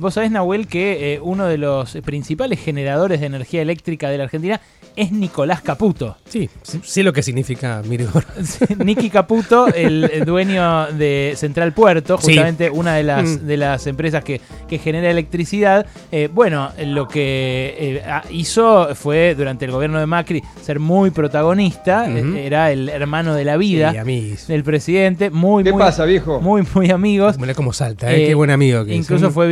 Vos sabés, Nahuel, que eh, uno de los principales generadores de energía eléctrica de la Argentina es Nicolás Caputo. Sí, sí lo que significa Mirigor. Nicky Caputo, el, dueño de Central Puerto, justamente una de las, mm. de las empresas que, genera electricidad. Eh, bueno, lo que eh, hizo fue, durante el gobierno de Macri, ser muy protagonista. era el hermano de la vida del presidente. Muy, ¿Qué pasa, viejo? Muy, muy amigos. Mira cómo salta, qué buen amigo que Incluso fue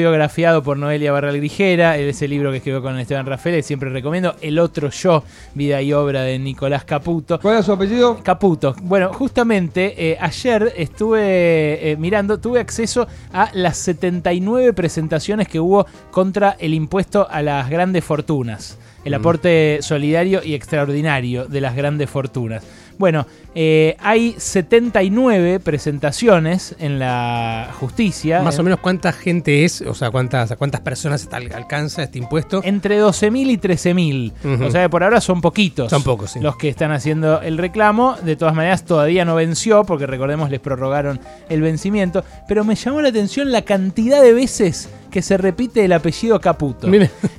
por Noelia Barral Grijera, ese libro que escribió con Esteban Rafael, siempre recomiendo. El otro yo, vida y obra de Nicolás Caputo. ¿Cuál es su apellido? Caputo. Bueno, justamente eh, ayer estuve eh, mirando, tuve acceso a las 79 presentaciones que hubo contra el impuesto a las grandes fortunas. El mm. aporte solidario y extraordinario de las grandes fortunas. Bueno, eh, hay 79 presentaciones en la justicia. Más o menos cuánta gente es, o sea, cuántas, cuántas personas alcanza este impuesto. Entre 12.000 y 13.000. O sea, por ahora son poquitos. Son pocos, sí. Los que están haciendo el reclamo. De todas maneras, todavía no venció, porque recordemos, les prorrogaron el vencimiento. Pero me llamó la atención la cantidad de veces que se repite el apellido Caputo.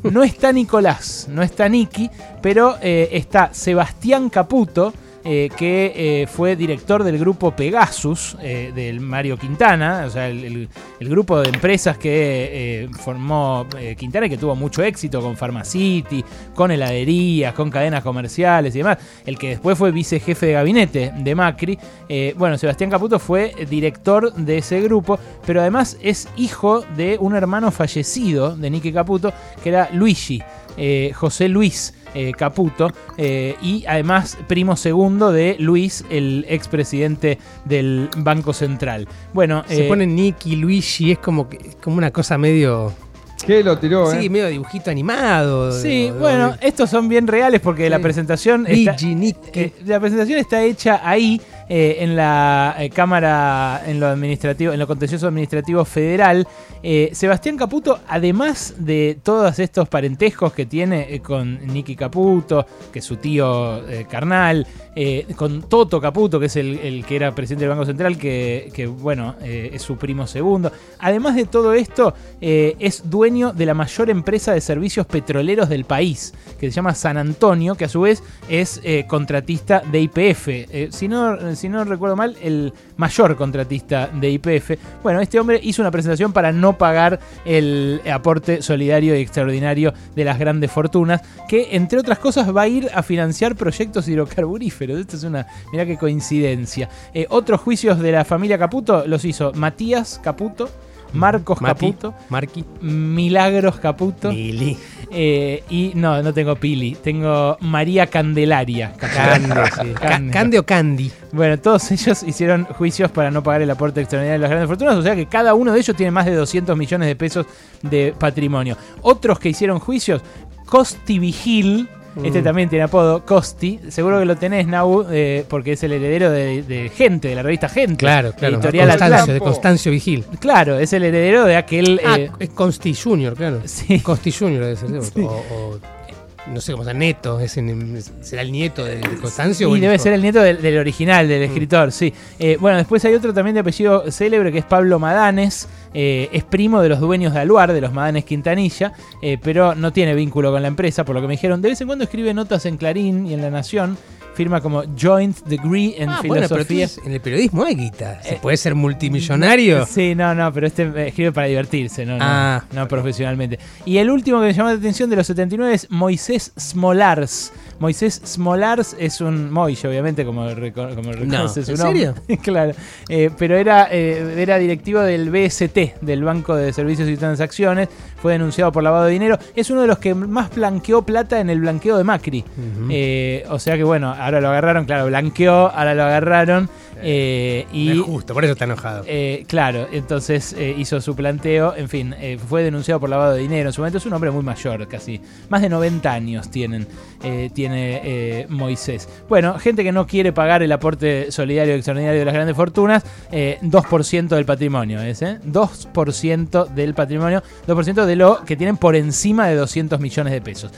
No está Nicolás, no está Niki, pero eh, está Sebastián Caputo eh, que eh, fue director del grupo Pegasus, eh, del Mario Quintana, o sea, el, grupo de empresas que formó Quintana y que tuvo mucho éxito con Pharmacity, con heladerías, con cadenas comerciales y demás, el que después fue vicejefe de gabinete de Macri. bueno, Sebastián Caputo fue director de ese grupo, pero además es hijo de un hermano fallecido de Nicky Caputo, que era Luigi. José Luis eh, Caputo, eh, y además primo segundo de Luis, el expresidente del Banco Central. Bueno, se eh, pone Nicky, Luigi, es como, como una cosa medio... ¿Qué lo tiró? Sí, medio dibujito animado. Sí, bueno, estos son bien reales porque la presentación... Está, la presentación está hecha ahí. Eh, en la eh, Cámara, en lo administrativo, en lo contencioso administrativo federal. Eh, Sebastián Caputo, además de todos estos parentescos que tiene con Nicky Caputo, que es su tío carnal, con Toto Caputo, que es el, que era presidente del Banco Central, que, bueno, es su primo segundo. Además de todo esto, es dueño de la mayor empresa de servicios petroleros del país, que se llama San Antonio, que a su vez es contratista de IPF. si no si no recuerdo mal, el mayor contratista de IPF. Bueno, este hombre hizo una presentación para no pagar el aporte solidario y extraordinario de las grandes fortunas, que entre otras cosas va a ir a financiar proyectos hidrocarburíferos. Esto es una, mira qué coincidencia. Eh, otros juicios de la familia Caputo los hizo Matías Caputo. Marcos Caputo, Marqui. Milagros Caputo. Mili. Eh, y no, no tengo Pili, tengo María Candelaria. Cande, o Candy. Bueno, todos ellos hicieron juicios para no pagar el aporte extraordinario de las grandes fortunas, o sea que cada uno de ellos tiene más de 200 millones de pesos de patrimonio. Otros que hicieron juicios, Costi Vigil, este mm. también tiene apodo, Costi. Seguro que lo tenés, Nau, eh, porque es el heredero de, Gente, de la revista Gente. Claro, claro. Editorial Constancio, de Constancio Vigil. Claro, es el heredero de aquel. Ah, eh, es Consti Junior, claro. Sí. Consti Junior debe ser. o no sé cómo sea, Neto, será el nieto de, Constancio. Sí, debe ser el nieto del, original, del mm. escritor, sí. Eh, bueno, después hay otro también de apellido célebre que es Pablo Madanes, eh, es primo de los dueños de Aluar, de los Madanes Quintanilla, eh, pero no tiene vínculo con la empresa, por lo que me dijeron. De vez en cuando escribe notas en Clarín y en La Nación firma como Joint Degree en ah, Filosofía. en el periodismo hay guita. ¿Se puede ser multimillonario? Sí, no, no, pero este escribe para divertirse, no, no, ah. no profesionalmente. Y el último que me llamó la atención de los 79 es Moisés Smolars. Moisés Smolars es un Moise, obviamente, como, como reconoce su nombre. ¿En serio? claro. Eh, pero era, eh, era directivo del BST, del Banco de Servicios y Transacciones. Fue denunciado por lavado de dinero. Es uno de los que más blanqueó plata en el blanqueo de Macri. Eh, o sea que, bueno, ahora lo agarraron, claro, blanqueó, ahora lo agarraron. Eh, y, es justo, por eso está enojado. Eh, claro, entonces eh, hizo su planteo, en fin, fue denunciado por lavado de dinero. En su momento es un hombre muy mayor, casi. Más de 90 años tienen, tiene Moisés. Bueno, gente que no quiere pagar el aporte solidario extraordinario de las grandes fortunas, 2% del patrimonio es, 2% del patrimonio, 2% de lo que tienen por encima de 200 millones de pesos.